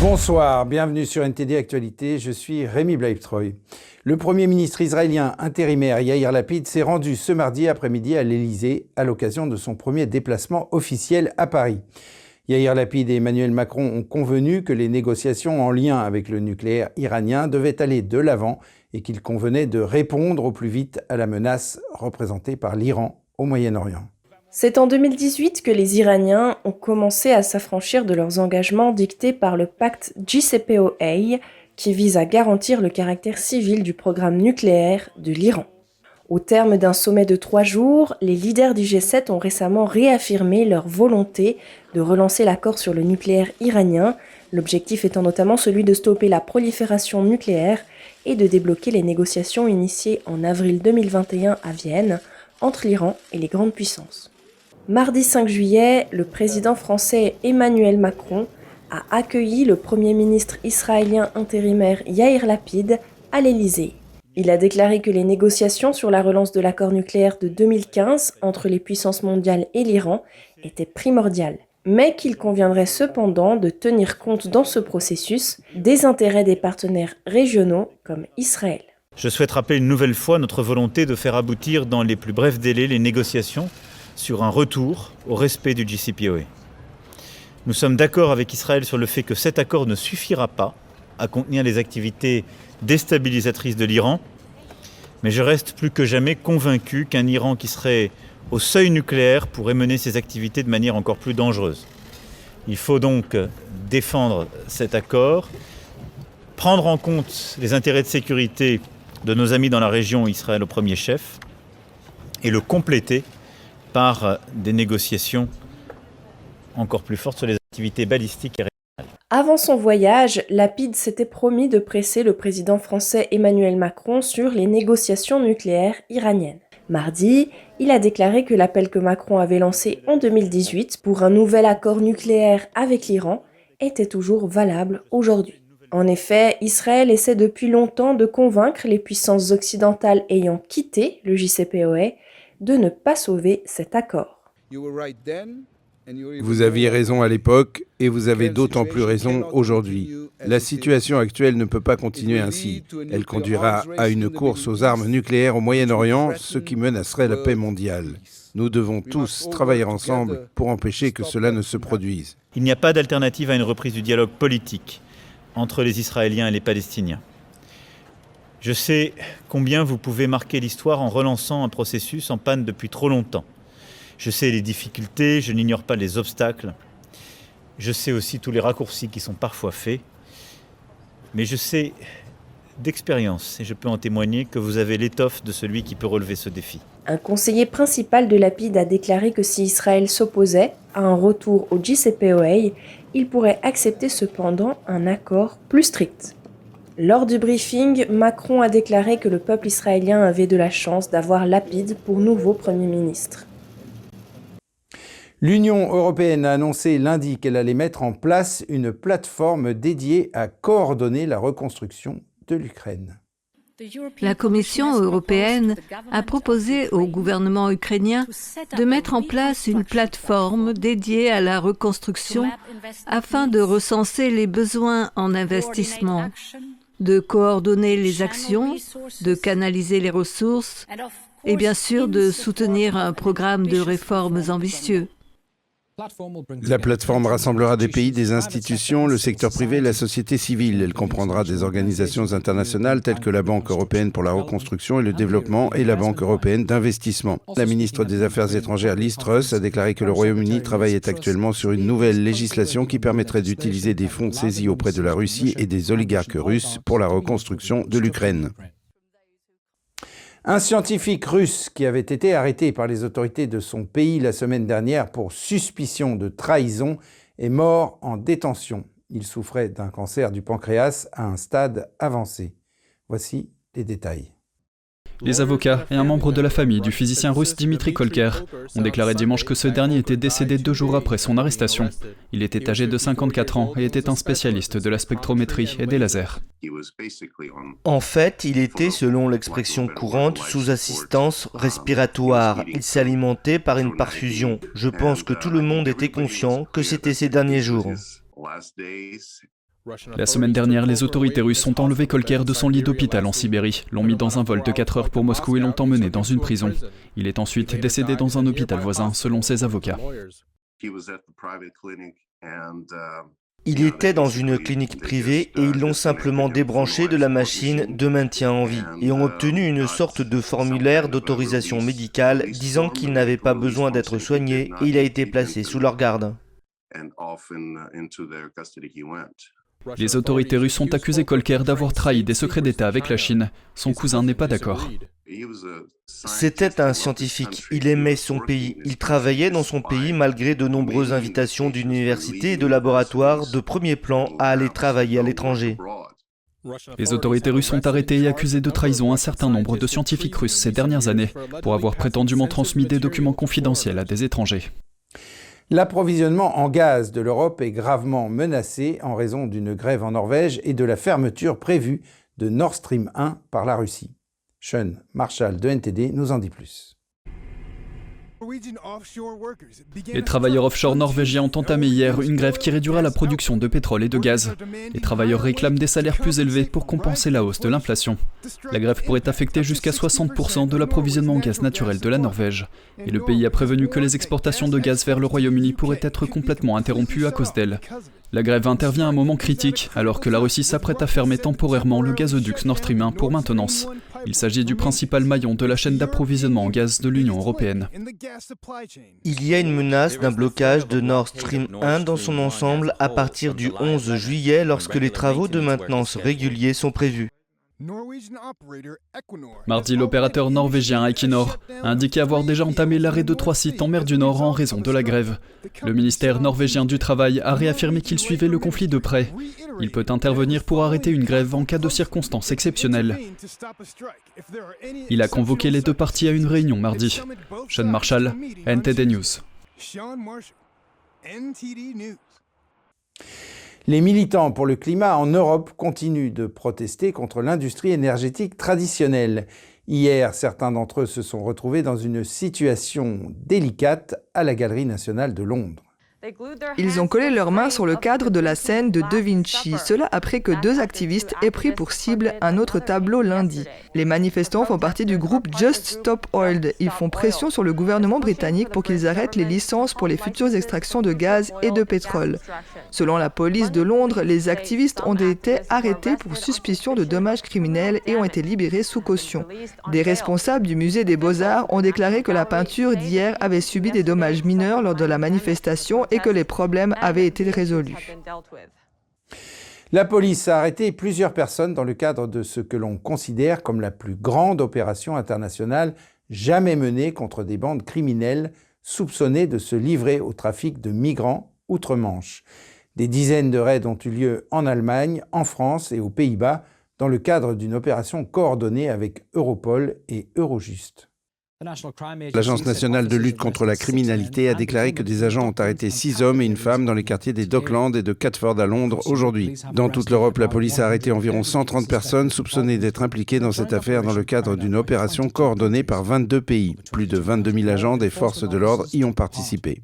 Bonsoir, bienvenue sur NTD Actualité, je suis Rémi Blaibtreuil. Le Premier ministre israélien intérimaire Yair Lapid s'est rendu ce mardi après-midi à l'Élysée à l'occasion de son premier déplacement officiel à Paris. Yair Lapid et Emmanuel Macron ont convenu que les négociations en lien avec le nucléaire iranien devaient aller de l'avant et qu'il convenait de répondre au plus vite à la menace représentée par l'Iran au Moyen-Orient. C'est en 2018 que les Iraniens ont commencé à s'affranchir de leurs engagements dictés par le pacte JCPOA qui vise à garantir le caractère civil du programme nucléaire de l'Iran. Au terme d'un sommet de trois jours, les leaders du G7 ont récemment réaffirmé leur volonté de relancer l'accord sur le nucléaire iranien, l'objectif étant notamment celui de stopper la prolifération nucléaire et de débloquer les négociations initiées en avril 2021 à Vienne entre l'Iran et les grandes puissances. Mardi 5 juillet, le président français Emmanuel Macron a accueilli le Premier ministre israélien intérimaire Yair Lapid à l'Élysée. Il a déclaré que les négociations sur la relance de l'accord nucléaire de 2015 entre les puissances mondiales et l'Iran étaient primordiales, mais qu'il conviendrait cependant de tenir compte dans ce processus des intérêts des partenaires régionaux comme Israël. Je souhaite rappeler une nouvelle fois notre volonté de faire aboutir dans les plus brefs délais les négociations sur un retour au respect du JCPOA. Nous sommes d'accord avec Israël sur le fait que cet accord ne suffira pas à contenir les activités déstabilisatrices de l'Iran, mais je reste plus que jamais convaincu qu'un Iran qui serait au seuil nucléaire pourrait mener ses activités de manière encore plus dangereuse. Il faut donc défendre cet accord, prendre en compte les intérêts de sécurité de nos amis dans la région, Israël au premier chef, et le compléter par euh, des négociations encore plus fortes sur les activités balistiques et régionales. Avant son voyage, Lapide s'était promis de presser le président français Emmanuel Macron sur les négociations nucléaires iraniennes. Mardi, il a déclaré que l'appel que Macron avait lancé en 2018 pour un nouvel accord nucléaire avec l'Iran était toujours valable aujourd'hui. En effet, Israël essaie depuis longtemps de convaincre les puissances occidentales ayant quitté le JCPOA de ne pas sauver cet accord. Vous aviez raison à l'époque et vous avez d'autant plus raison aujourd'hui. La situation actuelle ne peut pas continuer ainsi. Elle conduira à une course aux armes nucléaires au Moyen-Orient, ce qui menacerait la paix mondiale. Nous devons tous travailler ensemble pour empêcher que cela ne se produise. Il n'y a pas d'alternative à une reprise du dialogue politique entre les Israéliens et les Palestiniens. Je sais combien vous pouvez marquer l'histoire en relançant un processus en panne depuis trop longtemps. Je sais les difficultés, je n'ignore pas les obstacles. Je sais aussi tous les raccourcis qui sont parfois faits. Mais je sais d'expérience, et je peux en témoigner, que vous avez l'étoffe de celui qui peut relever ce défi. Un conseiller principal de Lapide a déclaré que si Israël s'opposait à un retour au JCPOA, il pourrait accepter cependant un accord plus strict. Lors du briefing, Macron a déclaré que le peuple israélien avait de la chance d'avoir Lapide pour nouveau Premier ministre. L'Union européenne a annoncé lundi qu'elle allait mettre en place une plateforme dédiée à coordonner la reconstruction de l'Ukraine. La Commission européenne a proposé au gouvernement ukrainien de mettre en place une plateforme dédiée à la reconstruction afin de recenser les besoins en investissement, de coordonner les actions, de canaliser les ressources et bien sûr de soutenir un programme de réformes ambitieux. La plateforme rassemblera des pays, des institutions, le secteur privé et la société civile. Elle comprendra des organisations internationales telles que la Banque européenne pour la reconstruction et le développement et la Banque européenne d'investissement. La ministre des Affaires étrangères Liz Truss a déclaré que le Royaume-Uni travaillait actuellement sur une nouvelle législation qui permettrait d'utiliser des fonds saisis auprès de la Russie et des oligarques russes pour la reconstruction de l'Ukraine. Un scientifique russe qui avait été arrêté par les autorités de son pays la semaine dernière pour suspicion de trahison est mort en détention. Il souffrait d'un cancer du pancréas à un stade avancé. Voici les détails. Les avocats et un membre de la famille du physicien russe Dimitri Kolker ont déclaré dimanche que ce dernier était décédé deux jours après son arrestation. Il était âgé de 54 ans et était un spécialiste de la spectrométrie et des lasers. En fait, il était, selon l'expression courante, sous assistance respiratoire. Il s'alimentait par une perfusion. Je pense que tout le monde était conscient que c'était ces derniers jours. La semaine dernière, les autorités russes ont enlevé Kolker de son lit d'hôpital en Sibérie, l'ont mis dans un vol de 4 heures pour Moscou et l'ont emmené dans une prison. Il est ensuite décédé dans un hôpital voisin, selon ses avocats. Il était dans une clinique privée et ils l'ont simplement débranché de la machine de maintien en vie et ont obtenu une sorte de formulaire d'autorisation médicale disant qu'il n'avait pas besoin d'être soigné et il a été placé sous leur garde. Les autorités russes ont accusé Kolker d'avoir trahi des secrets d'État avec la Chine. Son cousin n'est pas d'accord. C'était un scientifique, il aimait son pays, il travaillait dans son pays malgré de nombreuses invitations d'universités et de laboratoires de premier plan à aller travailler à l'étranger. Les autorités russes ont arrêté et accusé de trahison un certain nombre de scientifiques russes ces dernières années pour avoir prétendument transmis des documents confidentiels à des étrangers. L'approvisionnement en gaz de l'Europe est gravement menacé en raison d'une grève en Norvège et de la fermeture prévue de Nord Stream 1 par la Russie. Sean Marshall de NTD nous en dit plus. Les travailleurs offshore norvégiens ont entamé hier une grève qui réduira la production de pétrole et de gaz. Les travailleurs réclament des salaires plus élevés pour compenser la hausse de l'inflation. La grève pourrait affecter jusqu'à 60% de l'approvisionnement en gaz naturel de la Norvège. Et le pays a prévenu que les exportations de gaz vers le Royaume-Uni pourraient être complètement interrompues à cause d'elle. La grève intervient à un moment critique, alors que la Russie s'apprête à fermer temporairement le gazoduc Nord Stream 1 pour maintenance. Il s'agit du principal maillon de la chaîne d'approvisionnement en gaz de l'Union européenne. Il y a une menace d'un blocage de Nord Stream 1 dans son ensemble à partir du 11 juillet lorsque les travaux de maintenance réguliers sont prévus. Mardi, l'opérateur norvégien Equinor a indiqué avoir déjà entamé l'arrêt de trois sites en mer du Nord en raison de la grève. Le ministère norvégien du Travail a réaffirmé qu'il suivait le conflit de près. Il peut intervenir pour arrêter une grève en cas de circonstances exceptionnelles. Il a convoqué les deux parties à une réunion mardi. Sean Marshall, NTD News. Les militants pour le climat en Europe continuent de protester contre l'industrie énergétique traditionnelle. Hier, certains d'entre eux se sont retrouvés dans une situation délicate à la Galerie nationale de Londres. Ils ont collé leurs mains sur le cadre de la scène de Da Vinci, cela après que deux activistes aient pris pour cible un autre tableau lundi. Les manifestants font partie du groupe Just Stop Oil. Ils font pression sur le gouvernement britannique pour qu'ils arrêtent les licences pour les futures extractions de gaz et de pétrole. Selon la police de Londres, les activistes ont été arrêtés pour suspicion de dommages criminels et ont été libérés sous caution. Des responsables du musée des beaux-arts ont déclaré que la peinture d'hier avait subi des dommages mineurs lors de la manifestation et que les problèmes avaient été résolus. La police a arrêté plusieurs personnes dans le cadre de ce que l'on considère comme la plus grande opération internationale jamais menée contre des bandes criminelles soupçonnées de se livrer au trafic de migrants outre-Manche. Des dizaines de raids ont eu lieu en Allemagne, en France et aux Pays-Bas dans le cadre d'une opération coordonnée avec Europol et Eurojust. L'Agence nationale de lutte contre la criminalité a déclaré que des agents ont arrêté six hommes et une femme dans les quartiers des Docklands et de Catford à Londres aujourd'hui. Dans toute l'Europe, la police a arrêté environ 130 personnes soupçonnées d'être impliquées dans cette affaire dans le cadre d'une opération coordonnée par 22 pays. Plus de 22 000 agents des forces de l'ordre y ont participé.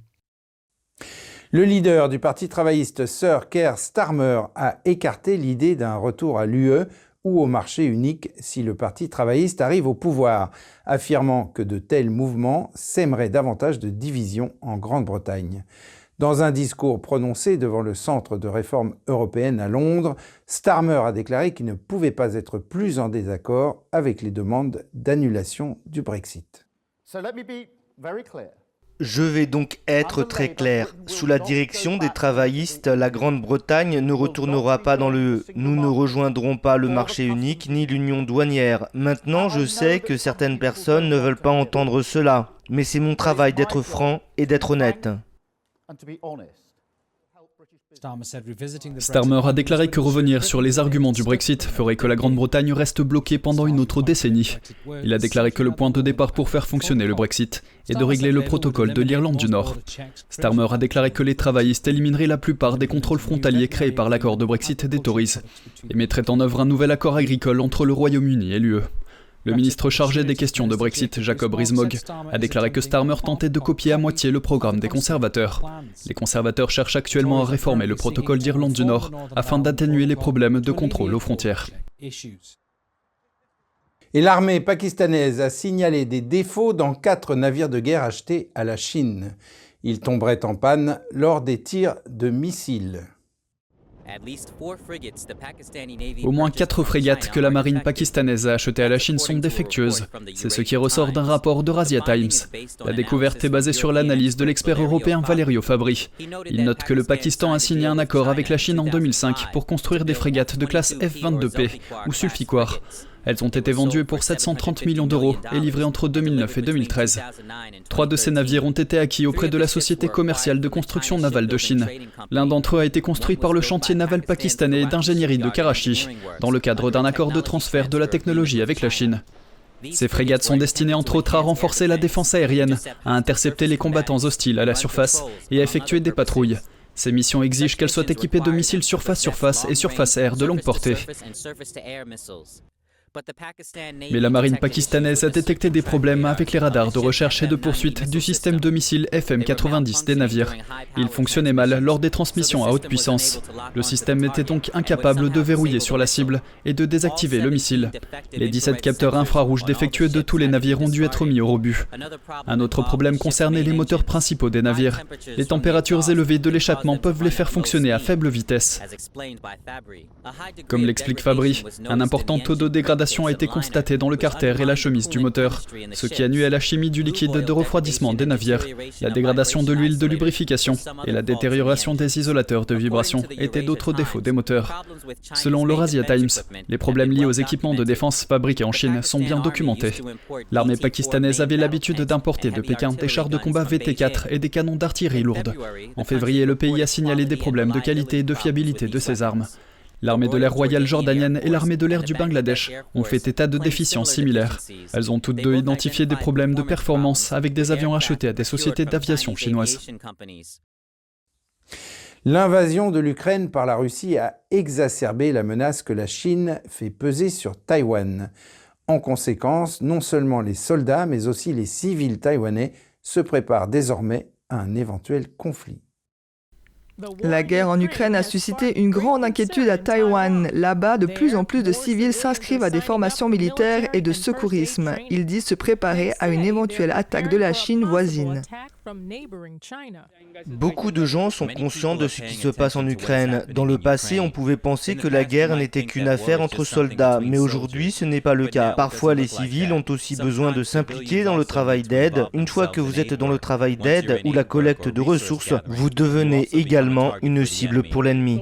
Le leader du Parti travailliste, Sir Keir Starmer, a écarté l'idée d'un retour à l'UE ou au marché unique si le Parti travailliste arrive au pouvoir, affirmant que de tels mouvements sèmeraient davantage de divisions en Grande-Bretagne. Dans un discours prononcé devant le Centre de réforme européenne à Londres, Starmer a déclaré qu'il ne pouvait pas être plus en désaccord avec les demandes d'annulation du Brexit. Je vais donc être très clair. Sous la direction des travaillistes, la Grande-Bretagne ne retournera pas dans le Nous ne rejoindrons pas le marché unique ni l'union douanière. Maintenant, je sais que certaines personnes ne veulent pas entendre cela, mais c'est mon travail d'être franc et d'être honnête. Starmer a déclaré que revenir sur les arguments du Brexit ferait que la Grande-Bretagne reste bloquée pendant une autre décennie. Il a déclaré que le point de départ pour faire fonctionner le Brexit est de régler le protocole de l'Irlande du Nord. Starmer a déclaré que les travaillistes élimineraient la plupart des contrôles frontaliers créés par l'accord de Brexit des Tories et mettraient en œuvre un nouvel accord agricole entre le Royaume-Uni et l'UE. Le ministre chargé des questions de Brexit, Jacob Rees-Mogg, a déclaré que Starmer tentait de copier à moitié le programme des conservateurs. Les conservateurs cherchent actuellement à réformer le protocole d'Irlande du Nord afin d'atténuer les problèmes de contrôle aux frontières. Et l'armée pakistanaise a signalé des défauts dans quatre navires de guerre achetés à la Chine. Ils tomberaient en panne lors des tirs de missiles. Au moins quatre frégates que la marine pakistanaise a achetées à la Chine sont défectueuses. C'est ce qui ressort d'un rapport de Razia Times. La découverte est basée sur l'analyse de l'expert européen Valerio Fabri. Il note que le Pakistan a signé un accord avec la Chine en 2005 pour construire des frégates de classe F-22P ou Sulfiquar. Elles ont été vendues pour 730 millions d'euros et livrées entre 2009 et 2013. Trois de ces navires ont été acquis auprès de la Société commerciale de construction navale de Chine. L'un d'entre eux a été construit par le chantier naval pakistanais d'ingénierie de Karachi, dans le cadre d'un accord de transfert de la technologie avec la Chine. Ces frégates sont destinées entre autres à renforcer la défense aérienne, à intercepter les combattants hostiles à la surface et à effectuer des patrouilles. Ces missions exigent qu'elles soient équipées de missiles surface-surface et surface-air de longue portée. Mais la marine pakistanaise a détecté des problèmes avec les radars de recherche et de poursuite du système de missiles FM-90 des navires. Il fonctionnait mal lors des transmissions à haute puissance. Le système était donc incapable de verrouiller sur la cible et de désactiver le missile. Les 17 capteurs infrarouges défectueux de tous les navires ont dû être mis au rebut. Un autre problème concernait les moteurs principaux des navires. Les températures élevées de l'échappement peuvent les faire fonctionner à faible vitesse. Comme l'explique Fabry, un important taux de dégradation a été constatée dans le carter et la chemise du moteur, ce qui a nuit à la chimie du liquide de refroidissement des navires. La dégradation de l'huile de lubrification et la détérioration des isolateurs de vibration étaient d'autres défauts des moteurs. Selon l'Eurasia Times, les problèmes liés aux équipements de défense fabriqués en Chine sont bien documentés. L'armée pakistanaise avait l'habitude d'importer de Pékin des chars de combat VT-4 et des canons d'artillerie lourde. En février, le pays a signalé des problèmes de qualité et de fiabilité de ses armes. L'armée de l'air royale jordanienne et l'armée de l'air du Bangladesh ont fait état de déficiences similaires. Elles ont toutes deux identifié des problèmes de performance avec des avions achetés à des sociétés d'aviation chinoises. L'invasion de l'Ukraine par la Russie a exacerbé la menace que la Chine fait peser sur Taïwan. En conséquence, non seulement les soldats, mais aussi les civils taïwanais se préparent désormais à un éventuel conflit. La guerre en Ukraine a suscité une grande inquiétude à Taïwan. Là-bas, de plus en plus de civils s'inscrivent à des formations militaires et de secourisme. Ils disent se préparer à une éventuelle attaque de la Chine voisine. Beaucoup de gens sont conscients de ce qui se passe en Ukraine. Dans le passé, on pouvait penser que la guerre n'était qu'une affaire entre soldats, mais aujourd'hui ce n'est pas le cas. Parfois les civils ont aussi besoin de s'impliquer dans le travail d'aide. Une fois que vous êtes dans le travail d'aide ou la collecte de ressources, vous devenez également une cible pour l'ennemi.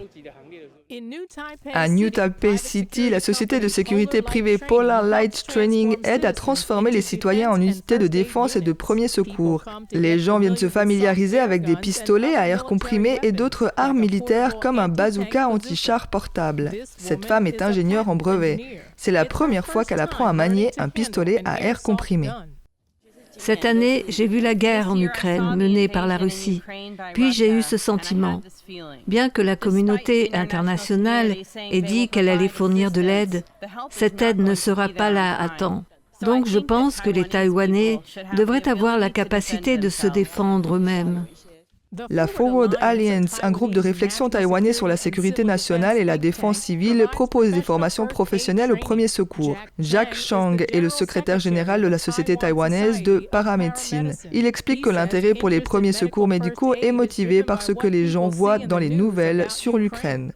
À New Taipei City, la société de sécurité privée Polar Light Training aide à transformer les citoyens en unités de défense et de premier secours. Les gens viennent se familiariser avec des pistolets à air comprimé et d'autres armes militaires comme un bazooka anti-char portable. Cette femme est ingénieure en brevet. C'est la première fois qu'elle apprend à manier un pistolet à air comprimé. Cette année, j'ai vu la guerre en Ukraine menée par la Russie. Puis j'ai eu ce sentiment. Bien que la communauté internationale ait dit qu'elle allait fournir de l'aide, cette aide ne sera pas là à temps. Donc je pense que les Taïwanais devraient avoir la capacité de se défendre eux-mêmes. La Forward Alliance, un groupe de réflexion taïwanais sur la sécurité nationale et la défense civile, propose des formations professionnelles au premier secours. Jacques Chang est le secrétaire général de la Société taïwanaise de paramédecine. Il explique que l'intérêt pour les premiers secours médicaux est motivé par ce que les gens voient dans les nouvelles sur l'Ukraine.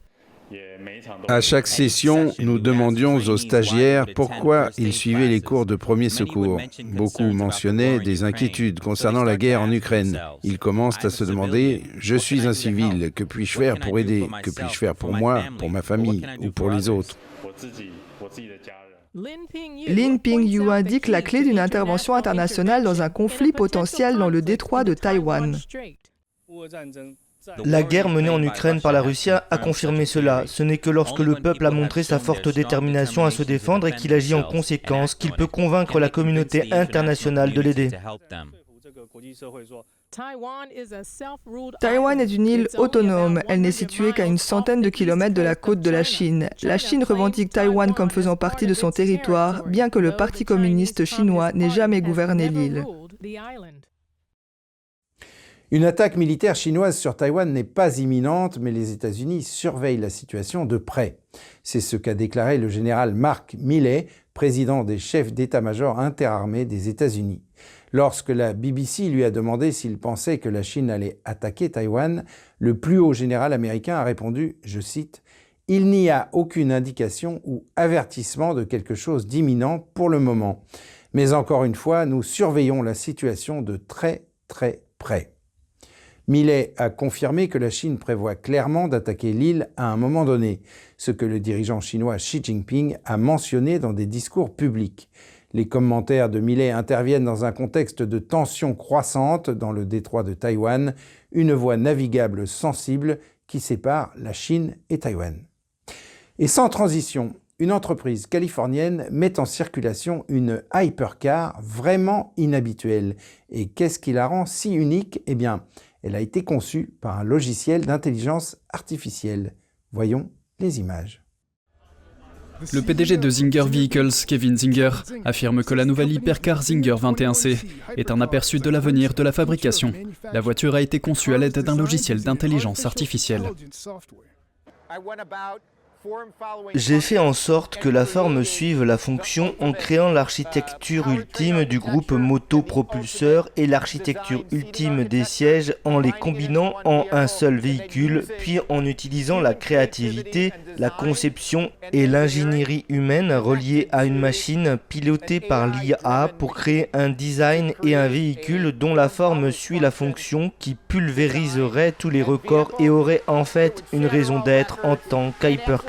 À chaque session, nous demandions aux stagiaires pourquoi ils suivaient les cours de premier secours. Beaucoup mentionnaient des inquiétudes concernant la guerre en Ukraine. Ils commencent à se demander, je suis un civil, que puis-je faire pour aider? Que puis-je faire pour moi, pour ma famille ou pour les autres Lin Ping Yu indique la clé d'une intervention internationale dans un conflit potentiel dans le détroit de Taïwan. La guerre menée en Ukraine par la Russie a confirmé cela. Ce n'est que lorsque le peuple a montré sa forte détermination à se défendre et qu'il agit en conséquence qu'il peut convaincre la communauté internationale de l'aider. Taïwan est une île autonome. Elle n'est située qu'à une centaine de kilomètres de la côte de la Chine. La Chine revendique Taïwan comme faisant partie de son territoire, bien que le Parti communiste chinois n'ait jamais gouverné l'île. Une attaque militaire chinoise sur Taïwan n'est pas imminente, mais les États-Unis surveillent la situation de près. C'est ce qu'a déclaré le général Mark Milley, président des chefs d'état-major interarmés des États-Unis. Lorsque la BBC lui a demandé s'il pensait que la Chine allait attaquer Taïwan, le plus haut général américain a répondu, je cite, Il n'y a aucune indication ou avertissement de quelque chose d'imminent pour le moment. Mais encore une fois, nous surveillons la situation de très très près. Millet a confirmé que la Chine prévoit clairement d'attaquer l'île à un moment donné, ce que le dirigeant chinois Xi Jinping a mentionné dans des discours publics. Les commentaires de Millet interviennent dans un contexte de tension croissante dans le détroit de Taïwan, une voie navigable sensible qui sépare la Chine et Taïwan. Et sans transition, une entreprise californienne met en circulation une hypercar vraiment inhabituelle. Et qu'est-ce qui la rend si unique? Eh elle a été conçue par un logiciel d'intelligence artificielle. Voyons les images. Le PDG de Zinger Vehicles, Kevin Zinger, affirme que la nouvelle hypercar Zinger 21C est un aperçu de l'avenir de la fabrication. La voiture a été conçue à l'aide d'un logiciel d'intelligence artificielle. J'ai fait en sorte que la forme suive la fonction en créant l'architecture ultime du groupe moto-propulseur et l'architecture ultime des sièges en les combinant en un seul véhicule, puis en utilisant la créativité, la conception et l'ingénierie humaine reliées à une machine pilotée par l'IA pour créer un design et un véhicule dont la forme suit la fonction qui pulvériserait tous les records et aurait en fait une raison d'être en tant qu'hypercar.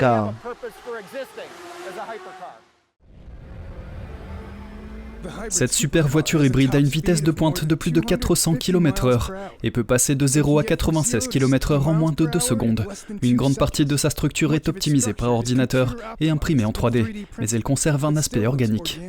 Cette super voiture hybride a une vitesse de pointe de plus de 400 km/h et peut passer de 0 à 96 km/h en moins de 2 secondes. Une grande partie de sa structure est optimisée par ordinateur et imprimée en 3D, mais elle conserve un aspect organique.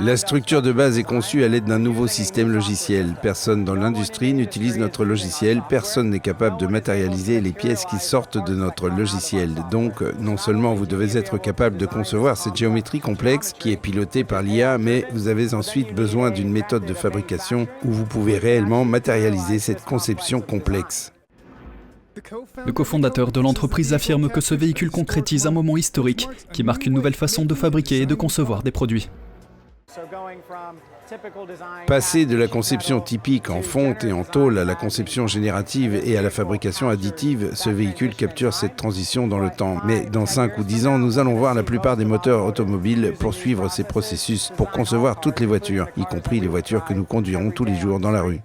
La structure de base est conçue à l'aide d'un nouveau système logiciel. Personne dans l'industrie n'utilise notre logiciel, personne n'est capable de matérialiser les pièces qui sortent de notre logiciel. Donc, non seulement vous devez être capable de concevoir cette géométrie complexe qui est pilotée par l'IA, mais vous avez ensuite besoin d'une méthode de fabrication où vous pouvez réellement matérialiser cette conception complexe. Le cofondateur de l'entreprise affirme que ce véhicule concrétise un moment historique qui marque une nouvelle façon de fabriquer et de concevoir des produits. Passer de la conception typique en fonte et en tôle à la conception générative et à la fabrication additive, ce véhicule capture cette transition dans le temps. Mais dans 5 ou 10 ans, nous allons voir la plupart des moteurs automobiles poursuivre ces processus pour concevoir toutes les voitures, y compris les voitures que nous conduirons tous les jours dans la rue.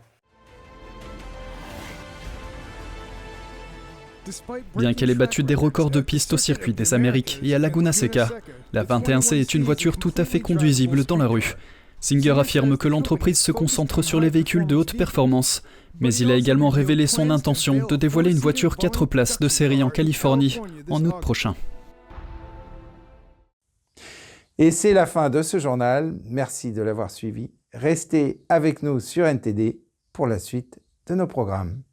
Bien qu'elle ait battu des records de piste au circuit des Amériques et à Laguna Seca, la 21C est une voiture tout à fait conduisible dans la rue. Singer affirme que l'entreprise se concentre sur les véhicules de haute performance, mais il a également révélé son intention de dévoiler une voiture 4 places de série en Californie en août prochain. Et c'est la fin de ce journal. Merci de l'avoir suivi. Restez avec nous sur NTD pour la suite de nos programmes.